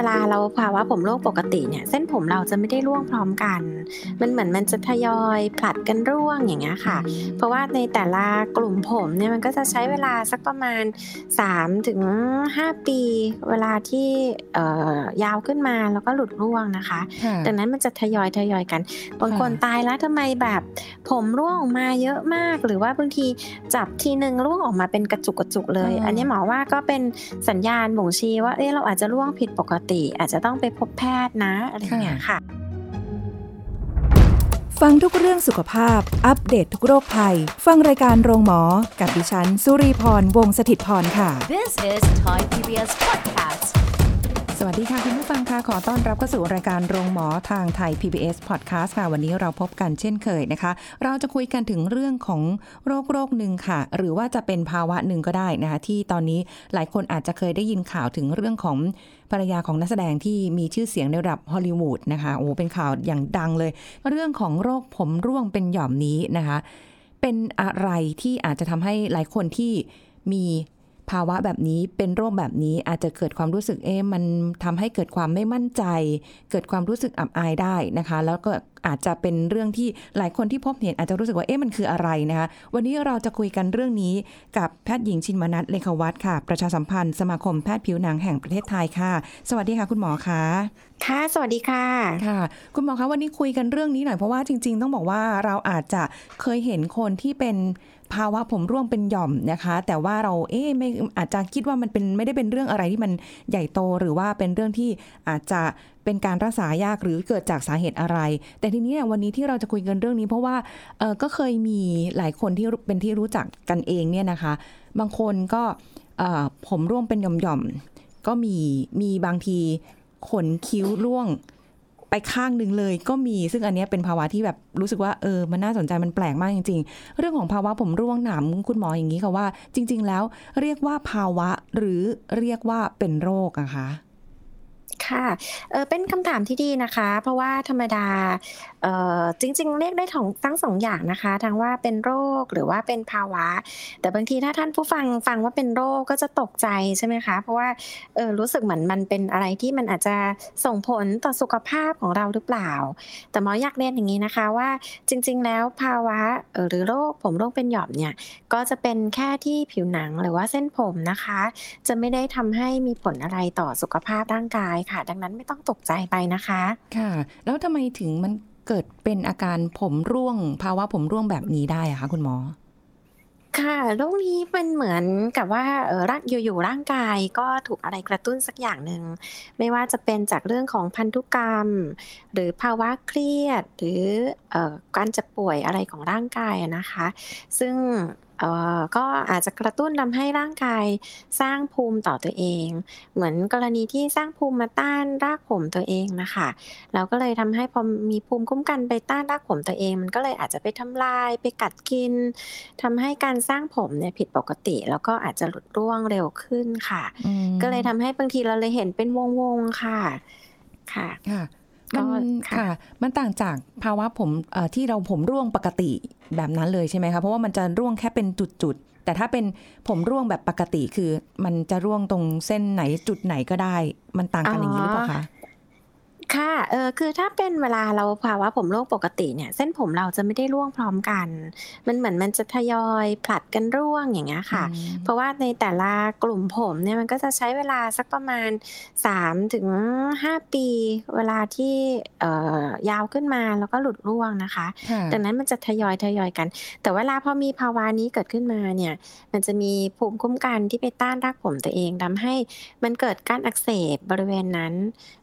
เวลาเราภาวะผมร่วงปกติเนี่ย เส้นผมเราจะไม่ได้ร่วงพร้อมกัน มันเหมือนมันจะทยอยผลัดกันร่วงอย่างเงี้ยค่ะ เพราะว่าในแต่ละกลุ่มผมเนี่ยมันก็จะใช้เวลาสักประมาณ3ถึง5ปี เวลาที่ยาวขึ้นมาแล้วก็หลุดร่วงนะคะ ดังนั้นมันจะทยอยทยอยกันบางคนตายแล้วทำไมแบบผมร่วงออกมาเยอะมาก หรือว่าบางทีจับทีหนึ่งร่วงออกมาเป็นกระจุกกระจุกเลย อันนี้หมอว่าก็เป็นสัญญาณบ่งชี้ว่าเออเราอาจจะร่วงผิดปกติ อาจจะต้องไปพบแพทย์นะอะไรอย่างเงี้ยค่ะ ฟังทุกเรื่องสุขภาพ อัปเดตททุกโรคภัย ฟังรายการโรงหมอ กับดิฉัน สุรีพร วงศิตพรค่ะ This is Thai PBS podcast. สวัสดีค่ะ คุณผู้ฟังค่ะ ขอต้อนรับเข้าสู่รายการโรงหมอทางไทย PBS Podcast ค่ะ วันนี้เราพบกันเช่นเคยนะคะ เราจะคุยกันถึงเรื่องของโรคโรคหนึ่งค่ะ หรือว่าจะเป็นภาวะหนึ่งก็ได้นะคะ ที่ตอนนี้หลายคนอาจจะเคยได้ยินข่าวถึงเรื่องของภรรยาของนักแสดงที่มีชื่อเสียงในระดับฮอลลีวูดนะคะโอ้เป็นข่าวอย่างดังเลย เรื่องของโรคผมร่วงเป็นหย่อมนี้นะคะ เป็นอะไรที่อาจจะทำให้หลายคนที่มี ภาวะแบบนี้เป็นโรคแบบนี้อาจจะเกิดความรู้สึกเอ๊ะมันทำให้เกิดความไม่มั่นใจ เกิดความรู้สึกอับอายได้นะคะ แล้วก็อาจจะเป็นเรื่องที่หลายคนที่พบเห็นอาจจะรู้สึกว่าเอ๊ะมันคืออะไรนะคะ วันนี้เราจะคุยกันเรื่องนี้กับแพทย์หญิงชินมนัทเลขวัตค่ะ ประชาสัมพันธ์สมาคมแพทย์ผิวหนังแห่งประเทศไทยค่ะ สวัสดีค่ะ คุณหมอคะค่ะ สวัสดีค่ะค่ะ คุณหมอคะวันนี้คุยกันเรื่องนี้หน่อยเพราะว่าจริง ๆ ต้องบอกว่าเราอาจจะเคยเห็นคนที่เป็น ภาวะผมร่วงเป็นหย่อมนะคะ แต่ว่าเราเอ๊ไม่อาจจะคิดว่ามันเป็นไม่ได้เป็นเรื่องอะไรที่มันใหญ่โตหรือว่าเป็นเรื่องที่อาจจะเป็นการรักษายากหรือเกิดจากสาเหตุอะไร แต่ทีนี้เนี่ยวันนี้ที่เราจะคุยกันเรื่องนี้ เพราะว่าเออก็เคยมีหลายคนที่เป็นที่รู้จักกันเองเนี่ยนะคะ บางคนก็ผมร่วงเป็นหย่อมๆก็มีมีบางทีขนคิ้วร่วง ไปข้างหนึ่งเลยก็มีซึ่งอันนี้เป็นภาวะที่แบบรู้สึกว่าเออมันน่าสนใจมันแปลกมากจริง ๆ เรื่องของภาวะผมร่วงหนามคุณหมออย่างนี้ค่ะว่า จริง ๆ แล้วเรียกว่าภาวะหรือเรียกว่าเป็นโรคอะคะ ค่ะเออเป็นคำถามที่ดีนะคะ เพราะว่าธรรมดาเออจริง ๆ เรียกได้ทั้งทั้งสองอย่างนะคะ ทั้งว่าเป็นโรคหรือว่าเป็นภาวะ แต่บางทีถ้าท่านผู้ฟังฟังว่าเป็นโรคก็จะตกใจใช่ไหมคะ เพราะว่าเออรู้สึกเหมือนมันเป็นอะไรที่มันอาจจะส่งผลต่อสุขภาพของเราหรือเปล่า แต่หมออยากเรียนอย่างนี้นะคะว่าจริง ๆ แล้วภาวะหรือโรคผมโรคเป็นหย่อมเนี่ยก็จะเป็นแค่ที่ผิวหนังหรือว่าเส้นผมนะคะ จะไม่ได้ทำให้มีผลอะไรต่อสุขภาพร่างกายค่ะ ดังนั้นไม่ต้องตกใจไปนะคะ ค่ะ แล้วทำไมถึงมันเกิดเป็นอาการผมร่วง ภาวะผมร่วงแบบนี้ได้อะคะคุณหมอค่ะโรคนี้เป็นเหมือนกับว่าเออร่างอยู่ๆร่างกายก็ถูกอะไรกระตุ้นสักอย่างหนึ่งไม่ว่าจะเป็นจากเรื่องของพันธุกรรม หรือภาวะเครียด หรืออการจะป่วยอะไรของร่างกายนะคะ ซึ่ง ก็อาจจะกระตุ้นทำให้ร่างกายสร้างภูมิต่อตัวเอง เหมือนกรณีที่สร้างภูมิมาต้านรากผมตัวเองนะคะเราก็เลยทำให้พอมีภูมิคุ้มกันไปต้านรากผมตัวเอง มันก็เลยอาจจะไปทำลายไปกัดกินทำให้การสร้างผมเนี่ยผิดปกติ แล้วก็อาจจะหลุดร่วงเร็วขึ้นค่ะ ก็เลยทำให้บางทีเราเลยเห็นเป็นวงๆค่ะค่ะ มันค่ะ มันต่างจากภาวะผมที่เราผมร่วงปกติแบบนั้นเลยใช่ไหมคะเพราะว่ามันจะร่วงแค่เป็นจุดๆแต่ถ้าเป็นผมร่วงแบบปกติคือ มันจะร่วงตรงเส้นไหนจุดไหนก็ได้ มันต่างกันอย่างนี้หรือเปล่าคะ ค่ะ เออคือถ้าเป็นเวลาเราภาวะผมร่วงปกติเนี่ย เส้นผมเราจะไม่ได้ร่วงพร้อมกัน มันเหมือนมันจะทยอยผลัดกันร่วงอย่างเงี้ยค่ะ เพราะว่าในแต่ละกลุ่มผมเนี่ยมันก็จะใช้เวลาสักประมาณ3ถึง5ปี เวลาที่เอ่อยาวขึ้นมาแล้วก็หลุดร่วงนะคะ ดังนั้นมันจะทยอยทยอยกัน แต่เวลาพอมีภาวะนี้เกิดขึ้นมาเนี่ย มันจะมีภูมิคุ้มกันที่ไปต้านรากผมตัวเองทำให้มันเกิดการอักเสบบริเวณนั้น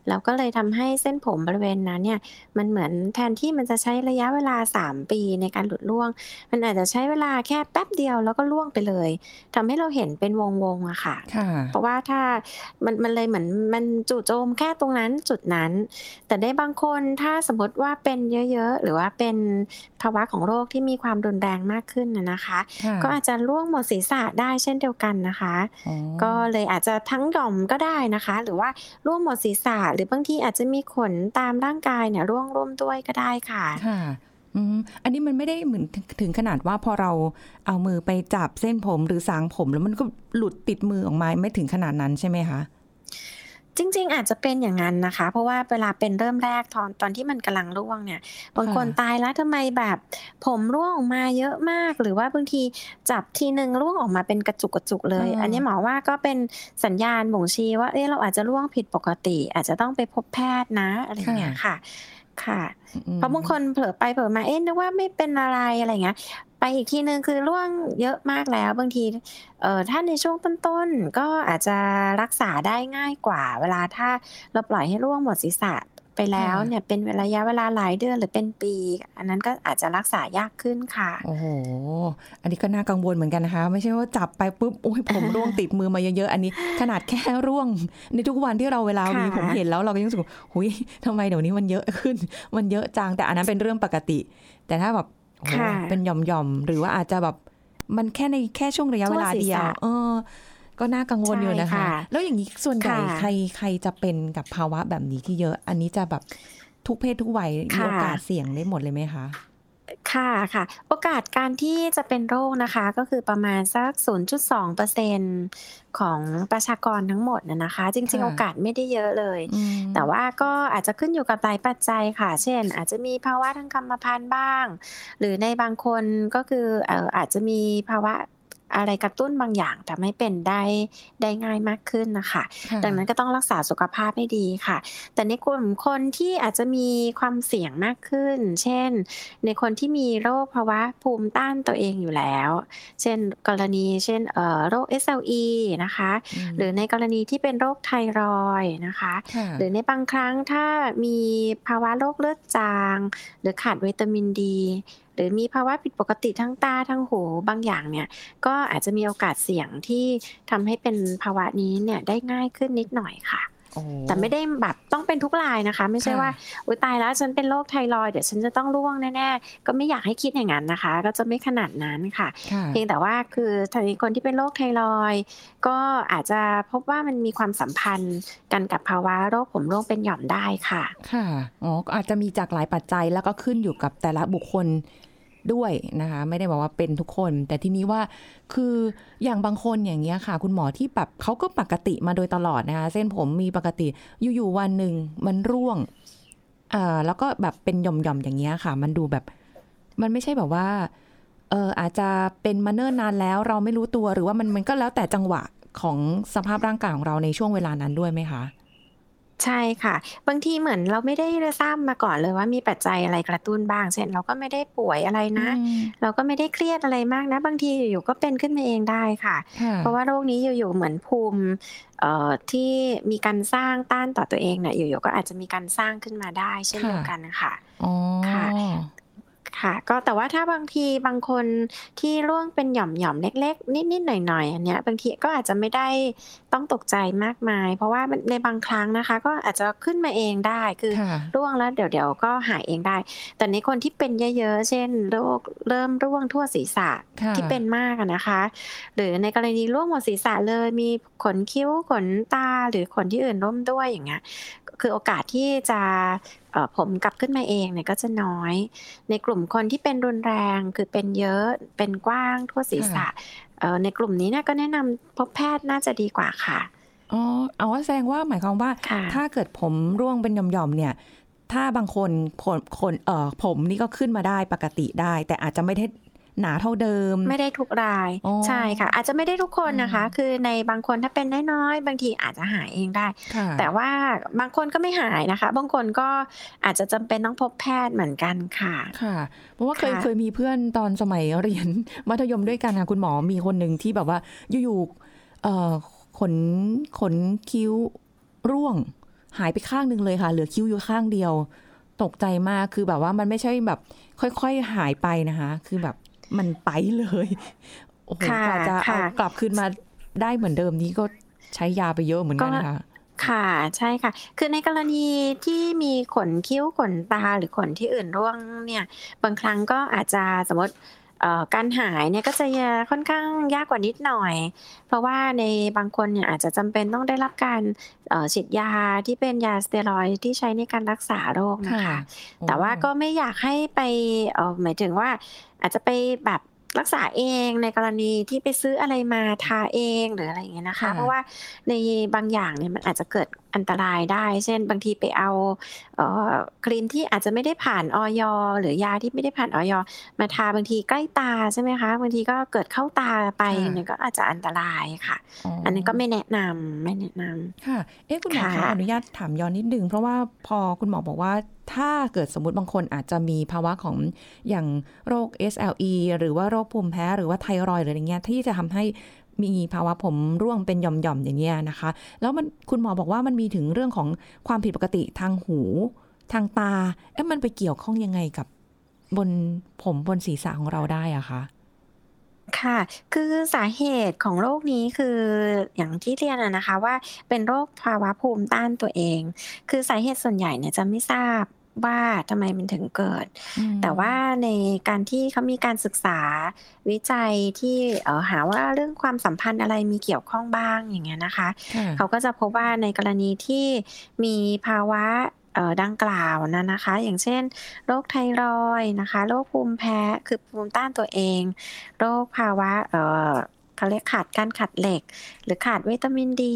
แล้วก็เลยทำให้เส้นผมบริเวณนั้นเนี่ย มันเหมือนแทนที่มันจะใช้ระยะเวลา 3 ปีในการหลุดร่วง มันอาจจะใช้เวลาแค่แป๊บเดียวแล้วก็ร่วงไปเลยทำให้เราเห็นเป็นวงวงอะค่ะ เพราะว่าถ้ามันมันเลยเหมือนมันจู่โจมแค่ตรงนั้นจุดนั้น แต่ได้บางคนถ้าสมมติว่าเป็นเยอะๆ หรือว่าเป็นภาวะของโรคที่มีความรุนแรงมากขึ้นนะคะ ก็อาจจะร่วงหมดศีรษะได้เช่นเดียวกันนะคะ ก็เลยอาจจะทั้งหย่อมก็ได้นะคะ หรือว่าร่วงหมดศีรษะหรือบางทีอาจจะมีขนตามร่างกายเนี่ยร่วงร่วมด้วยก็ได้ค่ะค่ะอันนี้มันไม่ได้เหมือนถึงขนาดว่าพอเราเอามือไปจับเส้นผมหรือสางผม แล้วมันก็หลุดติดมือออกมาไม่ถึงขนาดนั้นใช่ไหมคะ จริง ๆ อาจจะเป็นอย่างนั้นนะคะ เพราะว่าเวลาเป็นเริ่มแรกตอนตอนที่มันกำลังร่วงเนี่ย บางคนค่ะตายแล้วทำไมแบบผมร่วงออกมาเยอะมาก หรือว่าบางทีจับทีหนึ่งร่วงออกมาเป็นกระจุกกระจุกเลยอ่าอันนี้หมอว่าก็เป็นสัญญาณบ่งชี้ว่าเอ๊ะเราอาจจะร่วงผิดปกติ อาจจะต้องไปพบแพทย์นะอะไรอย่างเงี้ยค่ะ ค่ะอืมเพราะบางคนเผลอไปเผลอมาเอ๊ะนึกว่าไม่เป็นอะไรอะไรเงี้ย ไปอีกทีนึงคือร่วงเยอะมากแล้วบางทีเอ่อถ้าในช่วงต้นๆก็อาจจะรักษาได้ง่ายกว่า เวลาถ้าเราปล่อยให้ร่วงหมดศีรษะ ไปแล้วเนี่ยเป็นระยะเวลาหลายเดือนหรือเป็นปี อันนั้นก็อาจจะรักษายากขึ้นค่ะ โอ้โห อันนี้ก็น่ากังวลเหมือนกันนะคะ ไม่ใช่ว่าจับไปปุ๊บโอ้ยผมร่วงติดมือมาเยอะๆ อันนี้ ขนาดแค่ร่วง ในทุกวันที่เราเวลาค่ะมีผมเห็นแล้วเราก็ยังรู้สึกว่าหุยทำไมเดี๋ยวนี้มันเยอะขึ้น มันเยอะจังแต่อันนั้นเป็นเรื่องปกติ แต่ถ้าแบบโอ้โหค่ะเป็นหย่อมๆหรือว่าอาจจะแบบมันแค่ในแค่ช่วงระยะเวลาทั่วศีรษะเดียวเออ ก็น่ากังวลอยู่นะคะใช่ค่ะแล้วอย่างนี้ส่วนใหญ่ค่ะใครใครจะเป็นกับภาวะแบบนี้ที่เยอะ อันนี้จะแบบทุกเพศทุกวัยมีค่ะโอกาสเสี่ยงได้หมดเลยไหมคะค่ะค่ะ โอกาสการที่จะเป็นโรคนะคะ ก็คือประมาณสัก 0.2%ของประชากรทั้งหมดนะนะคะ จริงค่ะๆโอกาสไม่ได้เยอะเลยอืมแต่ว่าก็อาจจะขึ้นอยู่กับหลายปัจจัยค่ะ เช่น อาจจะมีภาวะทางกรรมพันธุ์บ้าง หรือในบางคนก็คือเอ่ออาจจะมีภาวะ อะไรกระตุ้นบางอย่างทำให้เป็นได้ได้ง่ายมากขึ้นนะคะค่ะดังนั้นก็ต้องรักษาสุขภาพให้ดีค่ะ แต่ในกลุ่มคนที่อาจจะมีความเสี่ยงมากขึ้น เช่น ในคนที่มีโรคภาวะภูมิต้านตัวเองอยู่แล้ว เช่นกรณีเช่นเอ่อโรค SLE นะคะมหรือในกรณีที่เป็นโรคไทรอยด์นะคะค่ะหรือในบางครั้งถ้ามีภาวะโรคเลือดจาง หรือขาดวิตามินดี หรือมีภาวะผิดปกติทั้งตาทั้งหูบางอย่างเนี่ย ก็อาจจะมีโอกาสเสี่ยงที่ทำให้เป็นภาวะนี้เนี่ยได้ง่ายขึ้นนิดหน่อยค่ะ แต่ไม่ได้แบบต้องเป็นทุกรายนะคะ ไม่ใช่ค่ะว่าอุยตายแล้วฉันเป็นโรคไทรอยด์เดี๋ยวฉันจะต้องร่วงแน่ๆก็ไม่อยากให้คิดอย่างนั้นนะคะ ก็จะไม่ขนาดนั้นค่ะค่ะเพียงแต่ว่าคือถ้าในคนที่เป็นโรคไทรอยด์ก็อาจจะพบว่ามันมีความสัมพันธ์กันกับภาวะโรคผมร่วงเป็นหย่อมได้ค่ะค่ะอ๋อก็อาจจะมีจากหลายปัจจัยแล้วก็ขึ้นอยู่กับแต่ละบุคคล ด้วยนะคะไม่ได้บอกว่าเป็นทุกคน แต่ทีนี้ว่าคืออย่างบางคนอย่างเงี้ยค่ะ คุณหมอที่แบบเขาก็ปกติมาโดยตลอดนะคะเส้นผมมีปกติอยู่ๆวันหนึ่งมันร่วงอ่าแล้วก็แบบเป็นหย่อมๆอย่างเงี้ยค่ะ มันดูแบบ มันไม่ใช่แบบว่าเอออาจจะเป็นมาเนิ่นนานแล้วเราไม่รู้ตัวหรือว่ามันมันก็แล้วแต่จังหวะของสภาพร่างกายของเราในช่วงเวลานั้นด้วยไหมคะ ใช่ค่ะ บางทีเหมือนเราไม่ได้ทราบมาก่อนเลยว่ามีปัจจัยอะไรกระตุ้นบ้าง เช่นเราก็ไม่ได้ป่วยอะไรนะอืมเราก็ไม่ได้เครียดอะไรมากนะ บางทีอยู่ๆก็เป็นขึ้นมาเองได้ค่ะค่ะเพราะว่าโรคนี้อยู่ๆเหมือนภูมิเอ่อที่มีการสร้างต้านต่อตัวเองเนี่ยอยู่ๆก็อาจจะมีการสร้างขึ้นมาได้ เช่นค่ะเดียวกันค่ะอ๋อค่ะ ค่ะ ก็แต่ว่าถ้าบางทีบางคนที่ร่วงเป็นหย่อมๆเล็ก ๆ นิดๆหน่อยๆอันเนี้ยบางทีก็อาจจะไม่ได้ต้องตกใจมากมาย เพราะว่าในบางครั้งนะคะ ก็อาจจะขึ้นมาเองได้คือค่ะร่วงแล้วเดี๋ยวเดี๋ยวก็หายเองได้ แต่ในคนที่เป็นเยอะๆ เช่นโรคเริ่มร่วงทั่วศีรษะค่ะที่เป็นมากอะนะคะ หรือในกรณีร่วงหมดศีรษะเลยมีขนคิ้วขนตาหรือขนที่อื่นร่วมด้วยอย่างเงี้ย คือโอกาสที่จะเอ่อผมกลับขึ้นมาเองเนี่ยก็จะน้อย ในกลุ่มคนที่เป็นรุนแรงคือเป็นเยอะเป็นกว้างทั่วศีรษะเอ่อในกลุ่มนี้เนี่ยก็แนะนำพบแพทย์น่าจะดีกว่าค่ะอ๋อเอาว่าแสดงว่าหมายความว่าค่ะถ้าเกิดผมร่วงเป็นหย่อมๆเนี่ย ถ้าบางคนคนคนเอ่อผมนี่ก็ขึ้นมาได้ปกติได้ แต่อาจจะไม่ได้ หนาเท่าเดิม ไม่ได้ทุกรายอ๋อใช่ค่ะ อาจจะไม่ได้ทุกคนนะคะอืมคือในบางคนถ้าเป็นน้อยๆบางทีอาจจะหายเองได้ค่ะแต่ว่าบางคนก็ไม่หายนะคะ บางคนก็อาจจะจำเป็นต้องพบแพทย์เหมือนกันค่ะค่ะ เพราะว่าเคยค่ะเคยมีเพื่อนตอนสมัยเรียนมัธยมด้วยกันค่ะคุณหมอมีคนหนึ่งที่แบบว่าอยู่ๆเอ่อขนขนคิ้วร่วง หายไปข้างหนึ่งเลยค่ะ เหลือคิ้วอยู่ข้างเดียวตกใจมากคือแบบว่ามันไม่ใช่แบบ ค่อย ๆ หายไปนะคะ คือแบบ มันไปเลยโอ้โหค่ะกว่าจะเอาค่ะกลับคืนมาได้เหมือนเดิมนี้ก็ใช้ยาไปเยอะเหมือนกันนะคะค่ะใช่ค่ะ คือในกรณีที่มีขนคิ้วขนตาหรือขนที่อื่นร่วงเนี่ย บางครั้งก็อาจจะสมมติ การหายเนี่ยก็จะค่อนข้างยากกว่านิดหน่อย เพราะว่าในบางคนเนี่ยอาจจะจำเป็นต้องได้รับการฉีดยาที่เป็นยาสเตียรอยที่ใช้ในการรักษาโรคนะคะ แต่ว่าก็ไม่อยากให้ไปหมายถึงว่าอาจจะไปแบบรักษาเองในกรณีที่ไปซื้ออะไรมาทาเองหรืออะไรอย่างเงี้ยนะคะ เพราะว่าในบางอย่างเนี่ยมันอาจจะเกิดอันตรายได้ เช่น บางทีไปเอาครีมที่อาจจะไม่ได้ผ่านออยหรือยาที่ไม่ได้ผ่านออยมาทาบางทีใกล้ตาใช่ไหมคะบางทีก็เกิดเข้าตาไปเนี่ยก็อาจจะอันตรายค่ะ อันนี้ก็ไม่แนะนำไม่แนะนำค่ะเอ๊ะคุณหมอขออนุญาตถามย้อนนิดนึงเพราะว่าพอคุณหมอบอกว่าถ้าเกิดสมมติบางคนอาจจะมีภาวะของอย่างโรค SLE หรือว่าโรคภูมิแพ้ หรือว่าไทรอยหรืออะไรเงี้ยที่จะทำให้ มีภาวะผมร่วงเป็นหย่อมๆอย่างเงี้ยนะคะ แล้วมันคุณหมอบอกว่ามันมีถึงเรื่องของความผิดปกติทางหู ทางตาเอ๊ะมันไปเกี่ยวข้องยังไงกับบนผมบนศีรษะของเราได้อะคะค่ะ คือสาเหตุของโรคนี้คืออย่างที่เรียนนะคะว่าเป็นโรคภาวะภูมิต้านตัวเอง คือสาเหตุส่วนใหญ่เนี่ยจะไม่ทราบ ว่าทำไมมันถึงเกิด แต่ว่าในการที่เขามีการศึกษาวิจัยที่หาว่าเรื่องความสัมพันธ์อะไรมีเกี่ยวข้องบ้างอย่างเงี้ยนะคะ เขาก็จะพบว่าในกรณีที่มีภาวะดังกล่าวนะนะคะ อย่างเช่น โรคไทรอยนะคะ โรคภูมิแพ้คือภูมิต้านตัวเอง โรคภาวะ เขาเรียกขาดการขัดเหล็ก หรือขาดวิตามินดี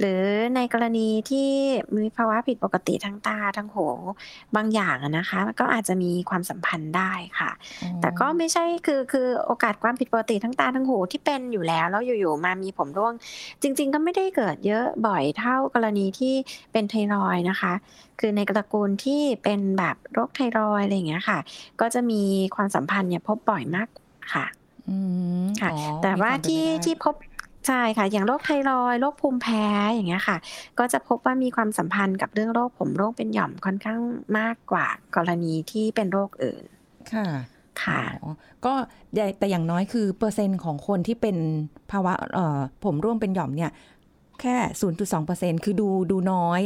หรือในกรณีที่มีภาวะผิดปกติทางตาทางหูบางอย่างนะคะก็อาจจะมีความสัมพันธ์ได้ค่ะ แต่ก็ไม่ใช่คือคือโอกาสความผิดปกติทั้งตาทั้งหูที่เป็นอยู่แล้วแล้วอยู่ๆมามีผมร่วง จริง ๆ ก็ไม่ได้เกิดเยอะบ่อยเท่ากรณีที่เป็นไทรอยนะคะ คือในตระกูลที่เป็นแบบโรคไทรอยอะไรอย่างเงี้ยค่ะ ก็จะมีความสัมพันธ์เนี่ยพบบ่อยมากค่ะ ค่ะแต่ว่าที่ที่พบใช่ค่ะ อย่างโรคไทรอยโรคภูมิแพ้อย่างเงี้ยค่ะ ก็จะพบว่ามีความสัมพันธ์กับเรื่องโรคผมร่วงเป็นหย่อมค่อนข้างมากกว่ากรณีที่เป็นโรคอื่น ค่ะ ค่ะก็แต่อย่างน้อยคือเปอร์เซ็นต์ของคนที่เป็นภาวะผมร่วงเป็นหย่อมเนี่ย แค่ 0.2%คือดูดูน้อย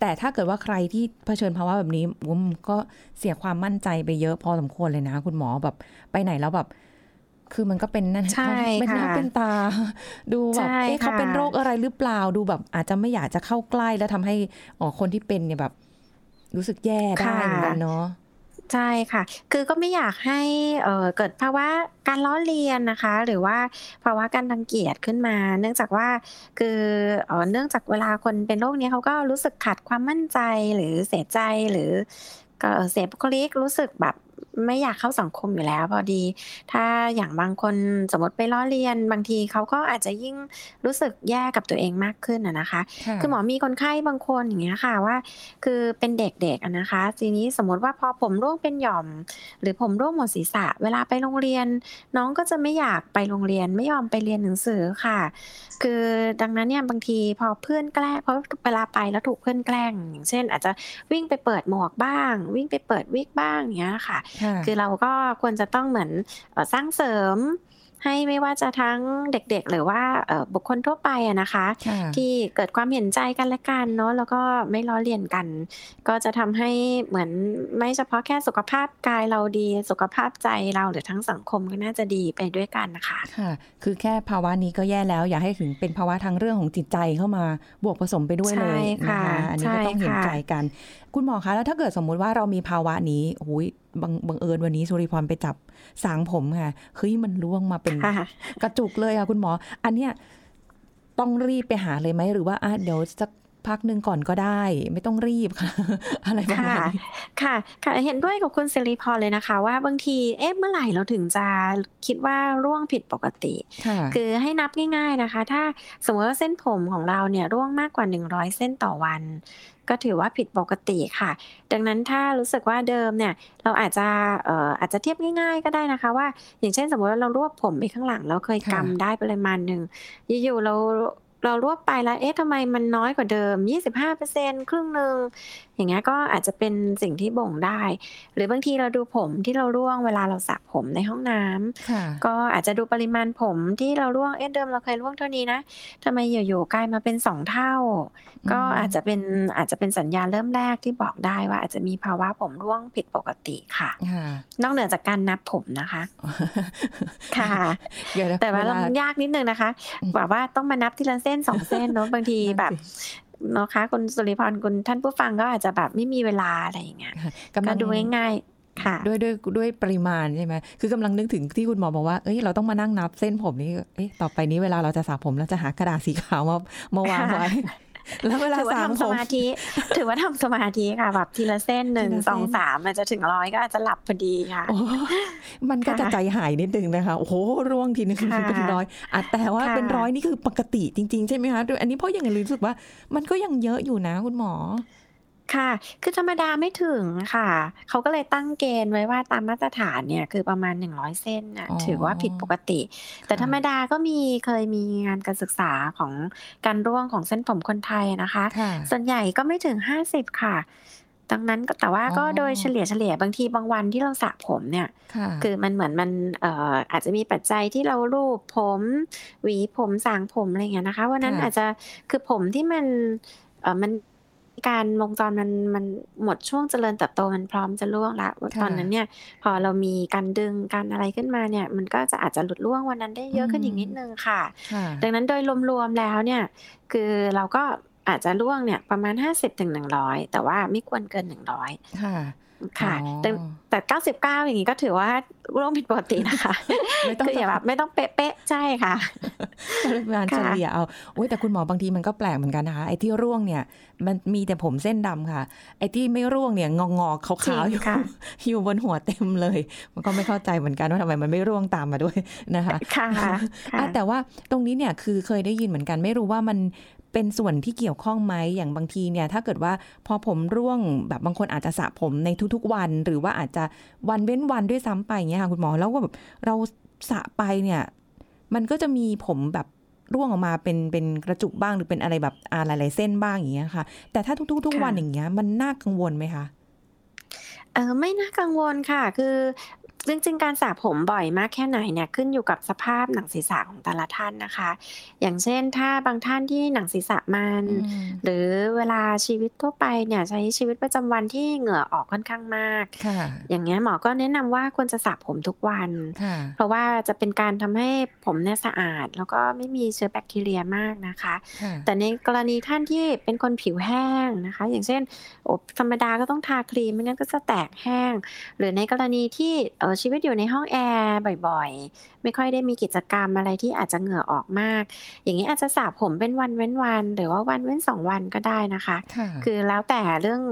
แต่ถ้าเกิดว่าใครที่เผชิญภาวะแบบนี้ผมก็เสียความมั่นใจไปเยอะพอสมควรเลยนะ คุณหมอแบบไปไหนแล้วแบบ คือมันก็เป็นนั่นเป็นหน้าเป็นตา ดูแบบเอ๊ะเขาเป็นโรคอะไรหรือเปล่าดูแบบ อาจจะไม่อยากจะเข้าใกล้แล้วทำให้อ๋อคนที่เป็นเนี่ยแบบ รู้สึกแย่ได้เหมือนกันเนาะใช่ค่ะ คือก็ไม่อยากให้เเกิดภาวะการล้อเลียนนะคะ หรือว่าภาวะการรังเกียจขึ้นมา เนื่องจากว่าคือเนื่องจากเวลาคนเป็นโรคนี้เขาก็รู้สึกขาดความมั่นใจหรือเสียใจหรือเสียบุคลิกรู้สึกแบบ ไม่อยากเข้าสังคมอยู่แล้ว พอดี ถ้าอย่างบางคนสมมติไปล้อเลียน บางทีเขาก็อาจจะยิ่งรู้สึกแย่กับตัวเองมากขึ้นนะคะ คือหมอมีคนไข้บางคนอย่างเงี้ยค่ะว่า คือเป็นเด็กๆนะคะ ทีนี้สมมติว่าพอผมร่วงเป็นหย่อม หรือผมร่วงหมดศีรษะ เวลาไปโรงเรียน น้องก็จะไม่อยากไปโรงเรียนไม่ยอมไปเรียนหนังสือค่ะ คือดังนั้นเนี่ยบางทีพอเพื่อนแกล้งเพราะเวลาไปแล้วถูกเพื่อนแกล้ง อย่างเช่น อาจจะวิ่งไปเปิดหมวกบ้าง วิ่งไปเปิดวิกบ้างอย่างเงี้ยค่ะคือเราก็ควรจะต้องเหมือนสร้างเสริมให้ไม่ว่าจะทั้งเด็กๆ หรือว่าบุคคลทั่วไปนะคะ ที่เกิดความเห็นใจกันและกันเนาะแล้วก็ไม่ล้อเลียนกัน ก็จะทำให้เหมือนไม่เฉพาะแค่สุขภาพกายเราดีสุขภาพใจเราหรือทั้งสังคมก็น่าจะดีไปด้วยกันนะคะค่ะ คือแค่ภาวะนี้ก็แย่แล้ว อย่าให้ถึงเป็นภาวะทางเรื่องของจิตใจเข้ามาบวกผสมไปด้วยเลยนะคะอันนี้ก็ต้องเห็นใจกัน คุณหมอคะแล้วถ้าเกิดสมมุติว่าเรามีภาวะนี้โอ้ยบังบังเอิญวันนี้สุริพรไปจับสางผมค่ะเฮ้ยมันร่วงมาเป็นกระจุกเลยค่ะคุณหมอ อันเนี้ยต้องรีบไปหาเลยไหมหรือว่าอะเดี๋ยวสัก พักหนึ่งก่อนก็ได้ ไม่ต้องรีบค่ะ อะไรแบบนี้ค่ะ ค่ะ เห็นด้วยกับคุณสิริพรเลยนะคะ ว่าบางทีเอ๊ะเมื่อไหร่เราถึงจะคิดว่าร่วงผิดปกติ คือให้นับง่ายๆนะคะ ถ้าสมมติว่าเส้นผมของเราเนี่ยร่วงมากกว่าหนึ่งร้อยเส้นต่อวัน ก็ถือว่าผิดปกติค่ะ ดังนั้นถ้ารู้สึกว่าเดิมเนี่ย เราอาจจะเอ่ออาจจะเทียบง่าย ๆ ก็ได้นะคะ ว่า อย่างเช่นสมมติว่าเรารวบผมไปข้างหลังเราเคยกำได้ปริมาณหนึ่งอยู่ๆเรา เรารวบไปแล้วเอ๊ะทำไมมันน้อยกว่าเดิม 25%ครึ่งหนึ่ง อย่างเงี้ยก็อาจจะเป็นสิ่งที่บ่งได้ หรือบางทีเราดูผมที่เราร่วงเวลาเราสระผมในห้องน้ำก็อาจจะดูปริมาณผมที่เราร่วงเอ๊ะเดิมเราเคยร่วงเท่านี้นะทำไมอยู่ๆกลายมาเป็นสองเท่า ก็อาจจะเป็นอาจจะเป็นสัญญาณเริ่มแรกที่บอกได้ว่าอาจจะมีภาวะผมร่วงผิดปกติค่ะ นอกเหนือจากการนับผมนะคะ ค่ะ แต่ว่าเรายากนิดนึงนะคะแบบว่าต้องมานับทีละเส้นสองเส้นเนาะบางทีแบบ เนาะคะคุณสุริพรคุณท่านผู้ฟังก็อาจจะแบบไม่มีเวลาอะไรอย่างเงี้ยก็ดูง่ายๆค่ะด้วยด้วยด้วยปริมาณใช่ไหมคือกำลังนึกถึงที่คุณหมอบอกว่า เอ้ย เราต้องมานั่งนับเส้นผมนี่ เอ้ย ต่อไปนี้เวลาเราจะสระผมเราจะหากระดาษสีขาวมามาวางไว้ แล้วเวลาถือว่าทำสมาธิ ถือว่าทำสมาธิค่ะแบบทีละเส้นหนึ่งสองสามมันจะถึงร้อยก็อาจจะหลับพอดีค่ะ มันก็จะใจหายนิดนึงนะคะ โอ้โหร่วงทีนึงเป็นร้อยอะแต่ว่าเป็นร้อยนี่คือปกติจริง ๆ ใช่ไหมคะอันนี้เพราะยังรู้สึกว่า มันก็ยังเยอะอยู่นะคุณหมอ ค่ะ คือธรรมดาไม่ถึงค่ะ เขาก็เลยตั้งเกณฑ์ไว้ว่าตามมาตรฐานเนี่ย คือประมาณ100เส้นนะถือว่าผิดปกติ แต่ธรรมดาก็มีเคยมีงานการศึกษาของการร่วงของเส้นผมคนไทยนะคะส่วนใหญ่ก็ไม่ถึง50ค่ะ ดังนั้นแต่ว่าก็โดยเฉลี่ยเฉลี่ยบางทีบางวันที่เราสระผมเนี่ยคือมันเหมือนมันเอ่ออาจจะมีปัจจัยที่เรารูปผม หวีผมสางผมอะไรเงี้ยนะคะวันนั้นอาจจะคือผมที่มันเอ่อมัน การวงจรมันมันหมดช่วงเจริญเติบโตมันพร้อมจะล่วงละตอนนั้นเนี่ย พอเรามีการดึงการอะไรขึ้นมาเนี่ย มันก็จะอาจจะหลุดล่วงวันนั้นได้เยอะขึ้นอีกนิดนึงค่ะ ดังนั้นโดยรวมๆแล้วเนี่ย คือเราก็อาจจะล่วงเนี่ยประมาณห้าสิบถึงหนึ่งร้อยแต่ว่าไม่ควรเกินหนึ่งร้อย ค่ะ แต่แต่เก้าสิบเก้าอย่างนี้ก็ถือว่าร่วงผิดปกตินะคะคืออย่าแบบไม่ต้องเป๊ะๆใช่ค่ะปริมาณเฉลี่ยเอาโอ้ยแต่คุณหมอบางทีมันก็แปลกเหมือนกันนะคะไอ้ที่ร่วงเนี่ย มันมีแต่ผมเส้นดำค่ะ ไอ้ที่ไม่ร่วงเนี่ยงองอขาวๆอยู่อยู่บนหัวเต็มเลย มันก็ไม่เข้าใจเหมือนกันว่าทำไมมันไม่ร่วงตามมาด้วยนะคะ ค่ะแต่ว่าตรงนี้เนี่ยคือเคยได้ยินเหมือนกัน ไม่รู้ว่ามัน เป็นส่วนที่เกี่ยวข้องไหมอย่างบางทีเนี่ยถ้าเกิดว่าพอผมร่วงแบบบางคนอาจจะสระผมในทุกๆวัน หรือว่าอาจจะวันเว้นวันด้วยซ้ำไปเงี้ยค่ะคุณหมอแล้วก็แบบเราสระไปเนี่ยมันก็จะมีผมแบบร่วงออกมาเป็นเป็นกระจุกบ้างหรือเป็นอะไรแบบอ่าหลายๆเส้นบ้างอย่างเงี้ยค่ะ แต่ถ้าทุกๆทุกวันอย่างเงี้ยมันน่ากังวลไหมคะเออไม่น่ากังวลค่ะ คือ จริงๆการสระผมบ่อยมากแค่ไหนเนี่ยขึ้นอยู่กับสภาพหนังศีรษะของแต่ละท่านนะคะ อย่างเช่นถ้าบางท่านที่หนังศีรษะมันหรือเวลาชีวิตทั่วไปเนี่ยใช้ชีวิตประจำวันที่เหงื่อออกค่อนข้างมากอย่างเงี้ยหมอก็แนะนำว่าควรจะสระผมทุกวันเพราะว่าจะเป็นการทำให้ผมเนี่ยสะอาด แล้วก็ไม่มีเชื้อแบคทีเรียมากนะคะแต่ในกรณีท่านที่เป็นคนผิวแห้งนะคะ อย่างเช่นอบธรรมดาก็ต้องทาครีมไม่งั้นก็จะแตกแห้ง หรือในกรณีที่เชีวิตอยู่ในห้องแอร์บ่อยๆ ไม่ค่อยได้มีกิจกรรมอะไรที่อาจจะเหงื่อออกมาก อย่างนี้อาจจะสระผมเป็นวันเว้นวัน หรือว่าวันเว้นสองวันก็ได้นะคะ คือแล้วแต่เรื่อง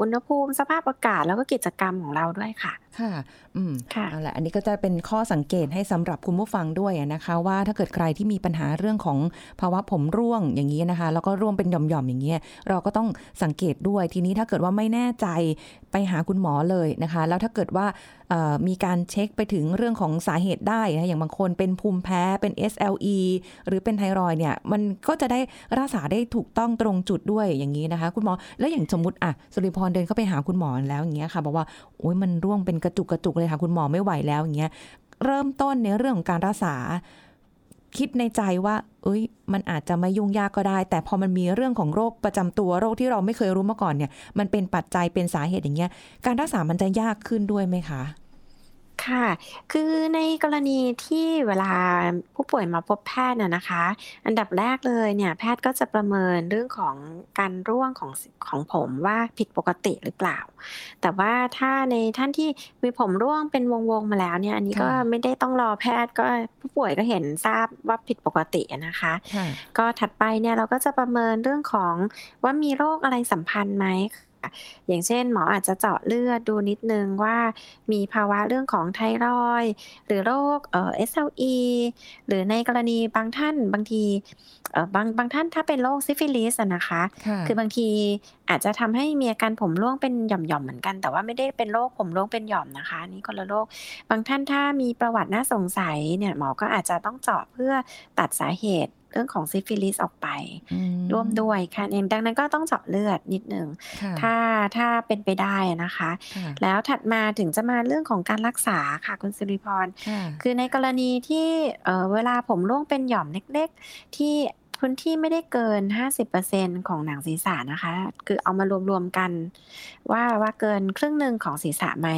อุณหภูมิสภาพอากาศแล้วก็กิจกรรมของเราด้วยค่ะ ค่ะ อืมค่ะเอาละอันนี้ก็จะเป็นข้อสังเกตให้สำหรับคุณผู้ฟังด้วยนะคะ ว่าถ้าเกิดใครที่มีปัญหาเรื่องของภาวะผมร่วงอย่างนี้นะคะ แล้วก็ร่วงเป็นหย่อมๆอย่างเงี้ยเราก็ต้องสังเกตด้วยทีนี้ถ้าเกิดว่าไม่แน่ใจไปหาคุณหมอเลยนะคะ แล้วถ้าเกิดว่ามีการเช็คไปถึงเรื่องของสาเหตุได้นะอย่างบางคนเป็นภูมิแพ้เป็น SLE หรือเป็นไทรอยเนี่ยมันก็จะได้รักษาได้ถูกต้องตรงจุดด้วยอย่างนี้นะคะ คุณหมอแล้วอย่างสมมติอะสุริพรเดินเข้าไปหาคุณหมอแล้วอย่างเงี้ยค่ะบอกว่าโอ้ยมันร่วงเป็นกระจุกกระจุกเลยค่ะ คุณหมอไม่ไหวแล้วอย่างเงี้ยเริ่มต้นในเรื่องของการรักษา คิดในใจว่า เอ้ย มันอาจจะไม่ยุ่งยากก็ได้ แต่พอมันมีเรื่องของโรคประจำตัวโรคที่เราไม่เคยรู้มาก่อนเนี่ย มันเป็นปัจจัยเป็นสาเหตุอย่างเงี้ย การรักษามันจะยากขึ้นด้วยไหมคะ ค่ะ คือในกรณีที่เวลาผู้ป่วยมาพบแพทย์น่ะนะคะ อันดับแรกเลยเนี่ยแพทย์ก็จะประเมินเรื่องของการร่วงของของผมว่าผิดปกติหรือเปล่า แต่ว่าถ้าในท่านที่มีผมร่วงเป็นวงๆมาแล้วเนี่ยอันนี้ก็ไม่ได้ต้องรอแพทย์ก็ผู้ป่วยก็เห็นทราบว่าผิดปกตินะคะ ก็ถัดไปเนี่ยเราก็จะประเมินเรื่องของว่ามีโรคอะไรสัมพันธ์ไหม อย่างเช่นหมออาจจะเจาะเลือดดูนิดนึงว่ามีภาวะเรื่องของไทรอยด์หรือโรคเอ่อ SLE หรือในกรณีบางท่านบางทีเอ่อบางบางท่านถ้าเป็นโรคซิฟิลิสนะคะ คือบางทีอาจจะทำให้มีอาการผมร่วงเป็นหย่อมๆเหมือนกัน แต่ว่าไม่ได้เป็นโรคผมร่วงเป็นหย่อมนะคะ นี่คนละโรคบางท่านถ้ามีประวัติน่าสงสัยเนี่ยหมอก็อาจจะต้องเจาะเพื่อตัดสาเหตุ เรื่องของซิฟิลิสออกไปอืมร่วมด้วยค่ะเองดังนั้นก็ต้องเจาะเลือดนิดนึงค่ะถ้าถ้าเป็นไปได้นะคะค่ะแล้วถัดมาถึงจะมาเรื่องของการรักษาค่ะคุณสิริพรค่ะคือในกรณีที่เอ่อเวลาผมร่วงเป็นหย่อมเล็ก ๆ ที่ พื้นที่ไม่ได้เกิน 50%ของหนังศีรษะนะคะ คือเอามารวมๆกัน ว่าว่าเกินครึ่งหนึ่งของศีรษะไหม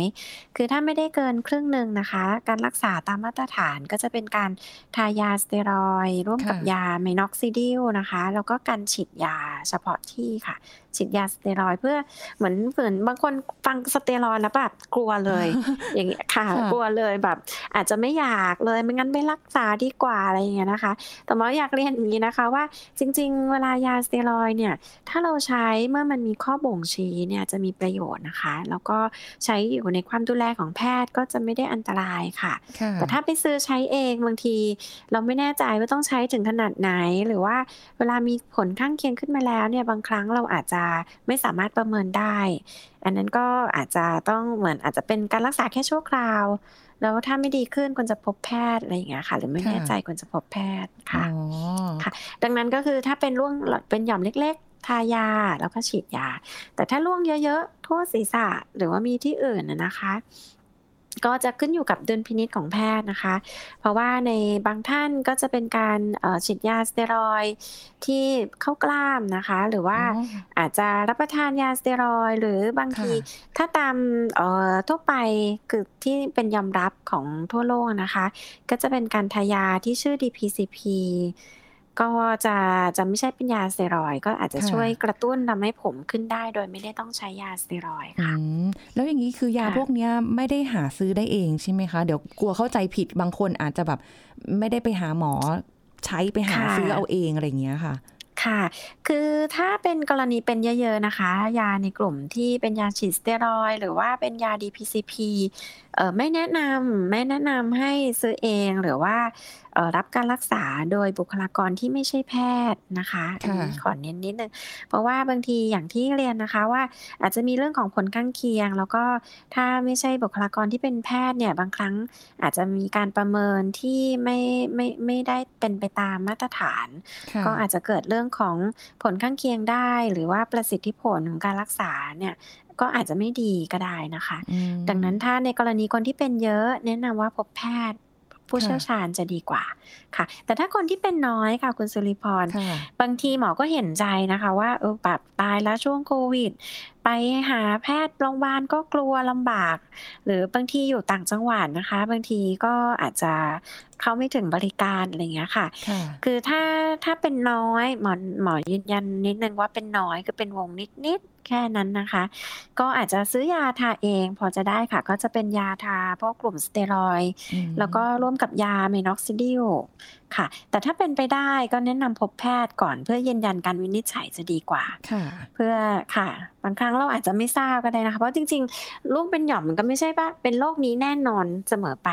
คือถ้าไม่ได้เกินครึ่งหนึ่งนะคะ การรักษาตามมาตรฐานก็จะเป็นการทายาสเตียรอยด์ร่วมกับค่ะยา Minoxidil นะคะ แล้วก็การฉีดยาเฉพาะที่ค่ะ ฉีดยาสเตียรอยด์เพื่อเหมือนเหมือนบางคนฟังสเตียรอยด์แล้วแบบกลัวเลย อย่างเงี้ยค่ะค่ะกลัวเลยแบบ อาจจะไม่อยากเลยไม่งั้นไม่รักษาดีกว่าอะไรอย่างเงี้ยนะคะ แต่หมออยากเรียนอย่างนี้นะคะว่าจริง ๆ เวลายาสเตียรอยด์เนี่ย ถ้าเราใช้เมื่อมันมีข้อบ่งชี้เนี่ยจะมีประโยชน์นะคะ แล้วก็ใช้อยู่ในความดูแลของแพทย์ก็จะไม่ได้อันตรายค่ะค่ะ แต่ถ้าไปซื้อใช้เองบางที เราไม่แน่ใจว่าต้องใช้ถึงขนาดไหน หรือว่าเวลามีผลข้างเคียงขึ้นมาแล้วเนี่ยบางครั้งเราอาจจะไม่สามารถประเมินได้ อันนั้นก็อาจจะต้องเหมือนอาจจะเป็นการรักษาแค่ชั่วคราว แล้วถ้าไม่ดีขึ้นควรจะพบแพทย์อะไรอย่างเงี้ยค่ะ หรือไม่ค่ะแน่ใจควรจะพบแพทย์ค่ะอ๋อค่ะ ดังนั้นก็คือถ้าเป็นร่วงเป็นหย่อมเล็กๆทายาแล้วก็ฉีดยา แต่ถ้าร่วงเยอะๆ ทั่วศีรษะหรือว่ามีที่อื่นนะนะคะ ก็จะขึ้นอยู่กับดุลพินิจของแพทย์นะคะ เพราะว่าในบางท่านก็จะเป็นการเอ่อฉีดยาสเตียรอยด์ที่เข้ากล้ามนะคะ หรือว่าอ๋ออาจจะรับประทานยาสเตียรอยด์หรือบางทีค่ะถ้าตามเอ่อทั่วไปคือที่เป็นยอมรับของทั่วโลกนะคะ ก็จะเป็นการทายาที่ชื่อ DPCP ก็จะจะไม่ใช่เป็นยาสเตียรอยด์ก็อาจจะค่ะช่วยกระตุ้นทำให้ผมขึ้นได้ โดยไม่ได้ต้องใช้ยาสเตียรอยด์อืค่ะมแล้วอย่างนี้คือยาค่ะพวกเนี้ยไม่ได้หาซื้อได้เองใช่ไหมคะ เดี๋ยวกลัวเข้าใจผิดบางคนอาจจะแบบไม่ได้ไปหาหมอ ใช้ไปหาค่ะซื้อเอาเองอะไรอย่างเงี้ยค่ะค่ะ คือถ้าเป็นกรณีเป็นเยอะๆนะคะ ยาในกลุ่มที่เป็นยาฉีดสเตียรอยด์หรือว่าเป็นยา DPCP เอ่อไม่แนะนำไม่แนะนำให้ซื้อเองหรือว่าเอ่อ รับการรักษาโดยบุคลากรที่ไม่ใช่แพทย์นะคะอันนี้ค่ะขอเน้นนิดนึงเพราะว่าบางทีอย่างที่เรียนนะคะว่าอาจจะมีเรื่องของผลข้างเคียง แล้วก็ถ้าไม่ใช่บุคลากรที่เป็นแพทย์เนี่ยบางครั้งอาจจะมีการประเมินที่ไม่ไม่ไม่ได้เป็นไปตามมาตรฐานค่ะก็อาจจะเกิดเรื่องของผลข้างเคียงได้ หรือว่าประสิทธิผลของการรักษาเนี่ยก็อาจจะไม่ดีก็ได้นะคะอืมดังนั้นถ้าในกรณีคนที่เป็นเยอะแนะนำว่าพบแพทย์ ผู้ค่ะเชี่ยวชาญจะดีกว่าค่ะ แต่ถ้าคนที่เป็นน้อยค่ะคุณสุริพรค่ะบางทีหมอก็เห็นใจนะคะ ว่าเออแบบตายแล้วช่วงโควิด ไปหาแพทย์โรงพยาบาลก็กลัวลำบาก หรือบางทีอยู่ต่างจังหวัดนะคะ บางทีก็อาจจะเข้าไม่ถึงบริการอะไรอย่างเงี้ยค่ะค่ะ คือถ้าถ้าเป็นน้อยหมอหมอยืนยันนิดนึงว่าเป็นน้อยคือเป็นวงนิดนิดๆแค่นั้นนะคะ ก็อาจจะซื้อยาทาเองพอจะได้ค่ะ ก็จะเป็นยาทาพวกกลุ่มสเตียรอยด์อืมแล้วก็ร่วมกับยาเมนอกซิดิลค่ะ แต่ถ้าเป็นไปได้ก็แนะนำพบแพทย์ก่อนเพื่อยืนยันการวินิจฉัยจะดีกว่าค่ะเพื่อค่ะบางครั้งเราอาจจะไม่ทราบก็ได้นะคะเพราะจริง ๆ ลูกเป็นหย่อมมันก็ไม่ใช่ว่าเป็นโรคนี้แน่นอนเสมอไป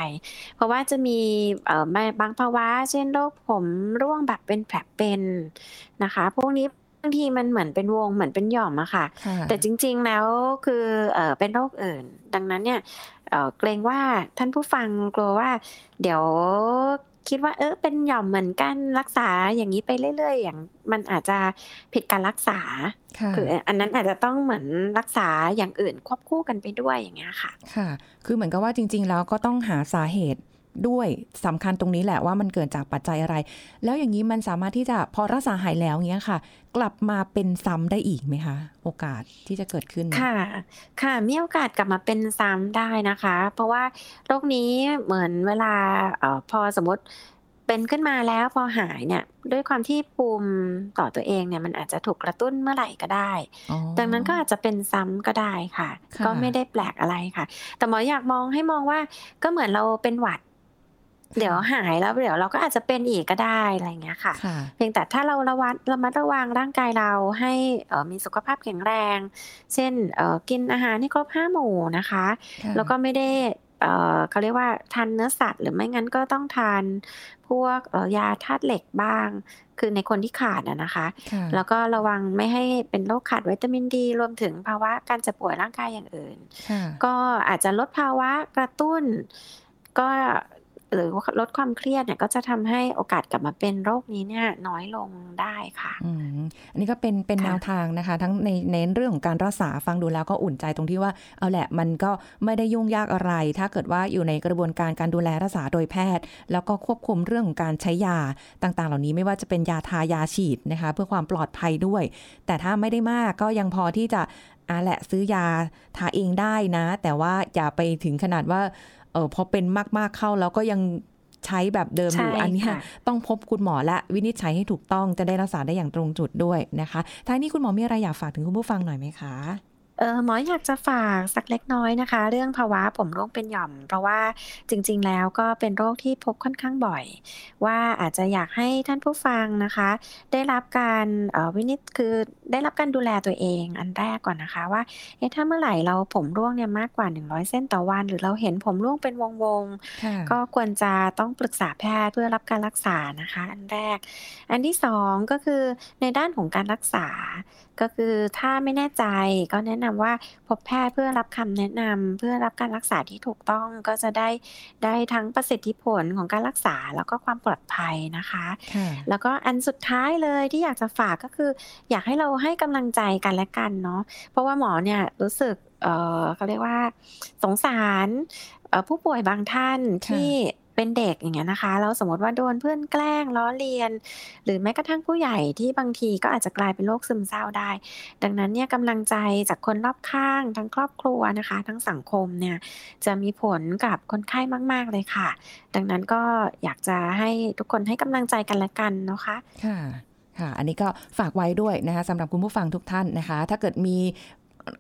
เพราะว่าจะมีเอ่อบางภาวะ เช่นโรคผมร่วงแบบเป็นแผลเป็นนะคะ พวกนี้บางทีมันเหมือนเป็นวงเหมือนเป็นหย่อมอะค่ะค่ะแต่จริง ๆ แล้วคือเอ่อเป็นโรคอื่น ดังนั้นเนี่ยเอ่อเกรงว่าท่านผู้ฟังกลัวว่า เดี๋ยว คิดว่าเออเป็นหย่อมเหมือนกันรักษาอย่างนี้ไปเรื่อยๆอย่าง มันอาจจะผิดการรักษาค่ะคืออันนั้นอาจจะต้องเหมือนรักษาอย่างอื่นควบคู่กันไปด้วยอย่างเงี้ยค่ะ ค่ะ คือเหมือนกับว่าจริง ๆ แล้วก็ต้องหาสาเหตุ ด้วยสำคัญตรงนี้แหละว่ามันเกิดจากปัจจัยอะไร แล้วอย่างนี้มันสามารถที่จะพอรักษาหายแล้วเงี้ยค่ะ กลับมาเป็นซ้ำได้อีกไหมคะ โอกาสที่จะเกิดขึ้นค่ะ ค่ะมีโอกาสกลับมาเป็นซ้ำได้นะคะ เพราะว่าโรคนี้เหมือนเวลาเออพอสมมติเป็นขึ้นมาแล้วพอหายเนี่ยด้วยความที่ภูมิต่อตัวเองเนี่ยมันอาจจะถูกกระตุ้นเมื่อไหร่ก็ได้อ๋อดังนั้นก็อาจจะเป็นซ้ำก็ได้ค่ะค่ะ ก็ไม่ได้แปลกอะไรค่ะ แต่หมออยากมองให้มองว่าก็เหมือนเราเป็นหวัด เดี๋ยวหายแล้วเดี๋ยวเราก็อาจจะเป็นอีกก็ได้อะไรอย่างเงี้ยค่ะค่ะ เพียงแต่ถ้าเราระวัดระมัดระวังร่างกายเราให้เอ่อมีสุขภาพแข็งแรง เช่นเอ่อกินอาหารให้ครบห้าหมู่นะคะค่ะแล้วก็ไม่ได้เอ่อเขาเรียกว่าทานเนื้อสัตว์ หรือไม่งั้นก็ต้องทานพวกเอ่อยาธาตุเหล็กบ้าง คือในคนที่ขาดอะนะคะค่ะแล้วก็ระวังไม่ให้เป็นโรคขาดวิตามินดี รวมถึงภาวะการเจ็บป่วยร่างกายอย่างอื่นค่ะก็อาจจะลดภาวะกระตุ้น ก็ หรือว่าลดความเครียดเนี่ยก็จะทำให้โอกาสกลับมาเป็นโรคนี้เนี่ยน้อยลงได้ค่ะอืมอันนี้ก็เป็นเป็นแนวทางนะคะ ทั้งในในเรื่องของการรักษาฟังดูแล้วก็อุ่นใจตรงที่ว่าเอาแหละมันก็ไม่ได้ยุ่งยากอะไร ถ้าเกิดว่าอยู่ในกระบวนการการดูแลรักษาโดยแพทย์ แล้วก็ควบคุมเรื่องของการใช้ยาต่างๆ เหล่านี้ไม่ว่าจะเป็นยาทายาฉีดนะคะ เพื่อความปลอดภัยด้วย แต่ถ้าไม่ได้มากก็ยังพอที่จะอ่าแหละซื้อยาทาเองได้นะ แต่ว่าอย่าไปถึงขนาดว่า เออพอเป็นมากๆเข้าแล้วก็ยังใช้แบบเดิมอยู่ใช่อันเนี้ยค่ะต้องพบคุณหมอและวินิจฉัยให้ถูกต้องจะได้รักษาได้อย่างตรงจุดด้วยนะคะท้ายนี้คุณหมอมีอะไรอยากฝากถึงคุณผู้ฟังหน่อยไหมคะเออหมออยากจะฝากสักเล็กน้อยนะคะ เรื่องภาวะผมร่วงเป็นหย่อม เพราะว่าจริง ๆ แล้วก็เป็นโรคที่พบค่อนข้างบ่อย ว่าอาจจะอยากให้ท่านผู้ฟังนะคะ ได้รับการเอ่อวินิจคือได้รับการดูแลตัวเองอันแรกก่อนนะคะว่าเอ๊ะถ้าเมื่อไหร่เราผมร่วงเนี่ยมากกว่า 100 เส้นต่อวัน หรือเราเห็นผมร่วงเป็นวงๆค่ะก็ควรจะต้องปรึกษาแพทย์เพื่อรับการรักษานะคะ อันแรก อันที่สองก็คือในด้านของการรักษา ก็คือถ้าไม่แน่ใจก็แนะนำว่าพบแพทย์เพื่อรับคำแนะนำเพื่อรับการรักษาที่ถูกต้องก็จะได้ได้ทั้งประสิทธิผลของการรักษาแล้วก็ความปลอดภัยนะคะค่ะแล้วก็อันสุดท้ายเลยที่อยากจะฝากก็คือ อยากให้เราให้กำลังใจกันและกันเนาะเพราะว่าหมอเนี่ยรู้สึกเออเขาเรียกว่าสงสารเอ่อผู้ป่วยบางท่านค่ะที่ เป็นเด็กอย่างเงี้ยนะคะแล้วสมมติว่าโดนเพื่อนแกล้งล้อเลียน หรือแม้กระทั่งผู้ใหญ่ที่บางทีก็อาจจะกลายเป็นโรคซึมเศร้าได้ ดังนั้นเนี่ยกำลังใจจากคนรอบข้าง ทั้งครอบครัวนะคะ ทั้งสังคมเนี่ยจะมีผลกับคนไข้มาก ๆ เลยค่ะ ดังนั้นก็อยากจะให้ทุกคนให้กำลังใจกันและกันนะคะค่ะค่ะ อันนี้ก็ฝากไว้ด้วยนะคะสำหรับคุณผู้ฟังทุกท่านนะคะ ถ้าเกิดมี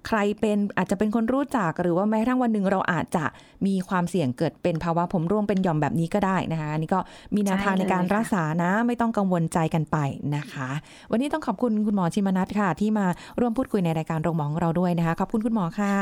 ใครเป็นอาจจะเป็นคนรู้จักหรือว่าแม้กระทั่งวันหนึ่งเราอาจจะมีความเสี่ยงเกิดเป็นภาวะผมร่วงเป็นหย่อมแบบนี้ก็ได้นะคะอันนี้ก็มีแนวทางใช่ในเลยการค่ะรักษานะ ไม่ต้องกังวลใจกันไปนะคะ วันนี้ต้องขอบคุณคุณหมอชิมนัทค่ะ ที่มาร่วมพูดคุยในรายการโรงหมอของเราด้วยนะคะขอบคุณคุณหมอค่ะ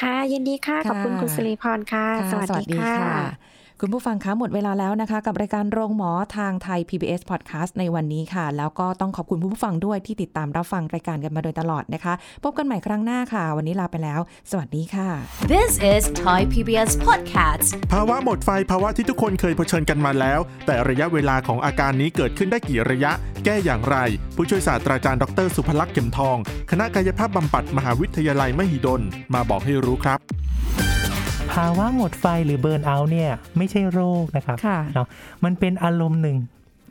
ค่ะยินดีค่ะขอบคุณค่ะคุณสิริพรค่ะค่ะ สวัสดีค่ะ คุณผู้ฟังคะหมดเวลาแล้วนะคะ กับรายการโรงหมอทางไทย PBS Podcast ในวันนี้ค่ะ แล้วก็ต้องขอบคุณผู้ฟังด้วยที่ติดตามรับฟังรายการกันมาโดยตลอดนะคะ พบกันใหม่ครั้งหน้าค่ะ วันนี้ลาไปแล้ว สวัสดีค่ะ This is Thai PBS Podcast. ภาวะหมดไฟภาวะที่ทุกคนเคยเผชิญกันมาแล้ว แต่ระยะเวลาของอาการนี้เกิดขึ้นได้กี่ระยะ แก้อย่างไร ผู้ช่วยศาสตราจารย์ดร สุภลักษณ์เข็มทอง คณะกายภาพบำบัดมหาวิทยาลัยมหิดลมาบอกให้รู้ครับ ภาวะหมดไฟหรือเบิร์นเอาท์เนี่ยไม่ใช่โรคนะครับค่ะเนาะมันเป็นอารมณ์หนึ่ง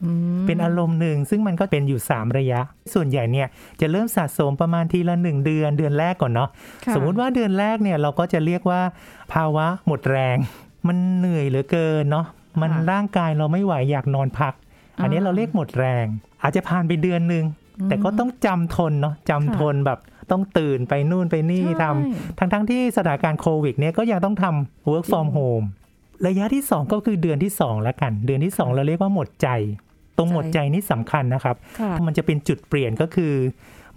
อืมเป็นอารมณ์หนึ่งซึ่งมันก็เป็นอยู่ 3 ระยะ ส่วนใหญ่เนี่ยจะเริ่มสะสมประมาณทีละ 1 เดือนเดือนแรกก่อนเนาะค่ะสมมุติว่าเดือนแรกเนี่ยเราก็จะเรียกว่า ภาวะหมดแรง มันเหนื่อยเหลือเกินเนาะมันร่างกายเราไม่ไหวอยากนอนพัก อันนี้เราเรียกหมดแรง อาจจะผ่านไปเดือนหนึ่งแต่ก็ต้องจำทนเนาะจำทนแบบ ต้องตื่นไปนู่นไปนี่ทำทั้งทั้งๆที่สถานการณ์โควิดเนี่ยก็ยังต้องทำ work from home ระยะที่ 2 ก็คือเดือนที่2แล้วกัน เดือนที่ 2 เราเรียกว่าหมดใจ ตรงหมดใจนี่สำคัญนะครับค่ะมันจะเป็นจุดเปลี่ยนก็คือ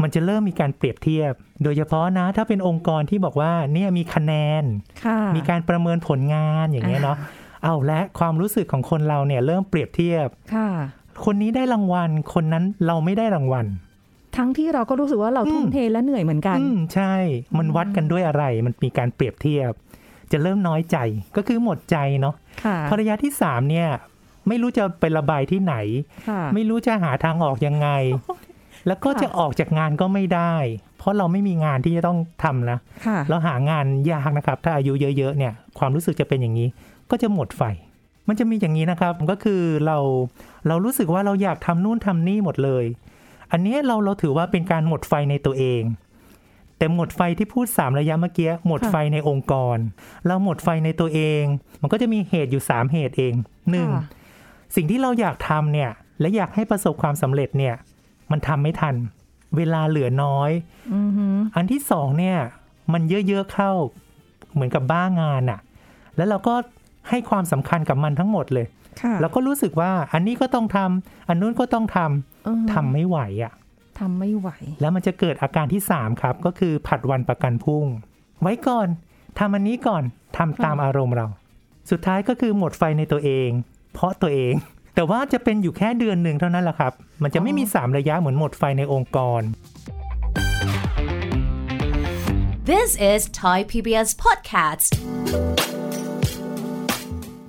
มันจะเริ่มมีการเปรียบเทียบ โดยเฉพาะนะ ถ้าเป็นองค์กรที่บอกว่าเนี่ยมีคะแนนค่ะมีการประเมินผลงานอย่างเงี้ยเนาะเอาและความรู้สึกของคนเราเนี่ยเริ่มเปรียบเทียบ ค่ะ คนนี้ได้รางวัล คนนั้นเราไม่ได้รางวัล ทั้งที่เราก็รู้สึกว่าเราทุ่มเทและเหนื่อยเหมือนกันอืมใช่ มันวัดกันด้วยอะไร มันมีการเปรียบเทียบ จะเริ่มน้อยใจก็คือหมดใจเนาะค่ะพอระยะที่สามเนี่ย ไม่รู้จะไประบายที่ไหนค่ะไม่รู้จะหาทางออกยังไง แล้วก็จะออกจากงานก็ไม่ได้ เพราะเราไม่มีงานที่จะต้องทำนะค่ะเราหางานยากนะครับ ถ้าอายุเยอะๆเนี่ย ความรู้สึกจะเป็นอย่างนี้ ก็จะหมดไฟมันจะมีอย่างนี้นะครับก็คือเราเรารู้สึกว่าเราอยากทำนู่นทำนี่หมดเลย อันเนี้ยเราเราถือว่าเป็นการหมดไฟในตัวเอง แต่หมดไฟที่พูดสามระยะเมื่อกี้หมดไฟในองค์กร เราหมดไฟในตัวเอง มันก็จะมีเหตุอยู่สามเหตุเองหนึ่งค่ะสิ่งที่เราอยากทำเนี่ยและอยากให้ประสบความสำเร็จเนี่ย มันทำไม่ทัน เวลาเหลือน้อยอือหืออันที่สองเนี่ย มันเยอะๆเข้าเหมือนกับบ้างานอะแล้วเราก็ให้ความสำคัญกับมันทั้งหมดเลยค่ะแล้วก็รู้สึกว่าอันนี้ก็ต้องทำอันนู้นก็ต้องทำอือหือ ทำไม่ไหวอะทำไม่ไหว แล้วมันจะเกิดอาการที่3ครับ ก็คือผัดวันประกันพรุ่ง ไว้ก่อนทำอันนี้ก่อนทำตามอารมณ์เรา สุดท้ายก็คือหมดไฟในตัวเอง เพราะตัวเอง แต่ว่าจะเป็นอยู่แค่เดือนหนึ่งเท่านั้นแหละครับ มันจะไม่มี 3 ระยะเหมือนหมดไฟในองค์กร This is Thai PBS Podcast.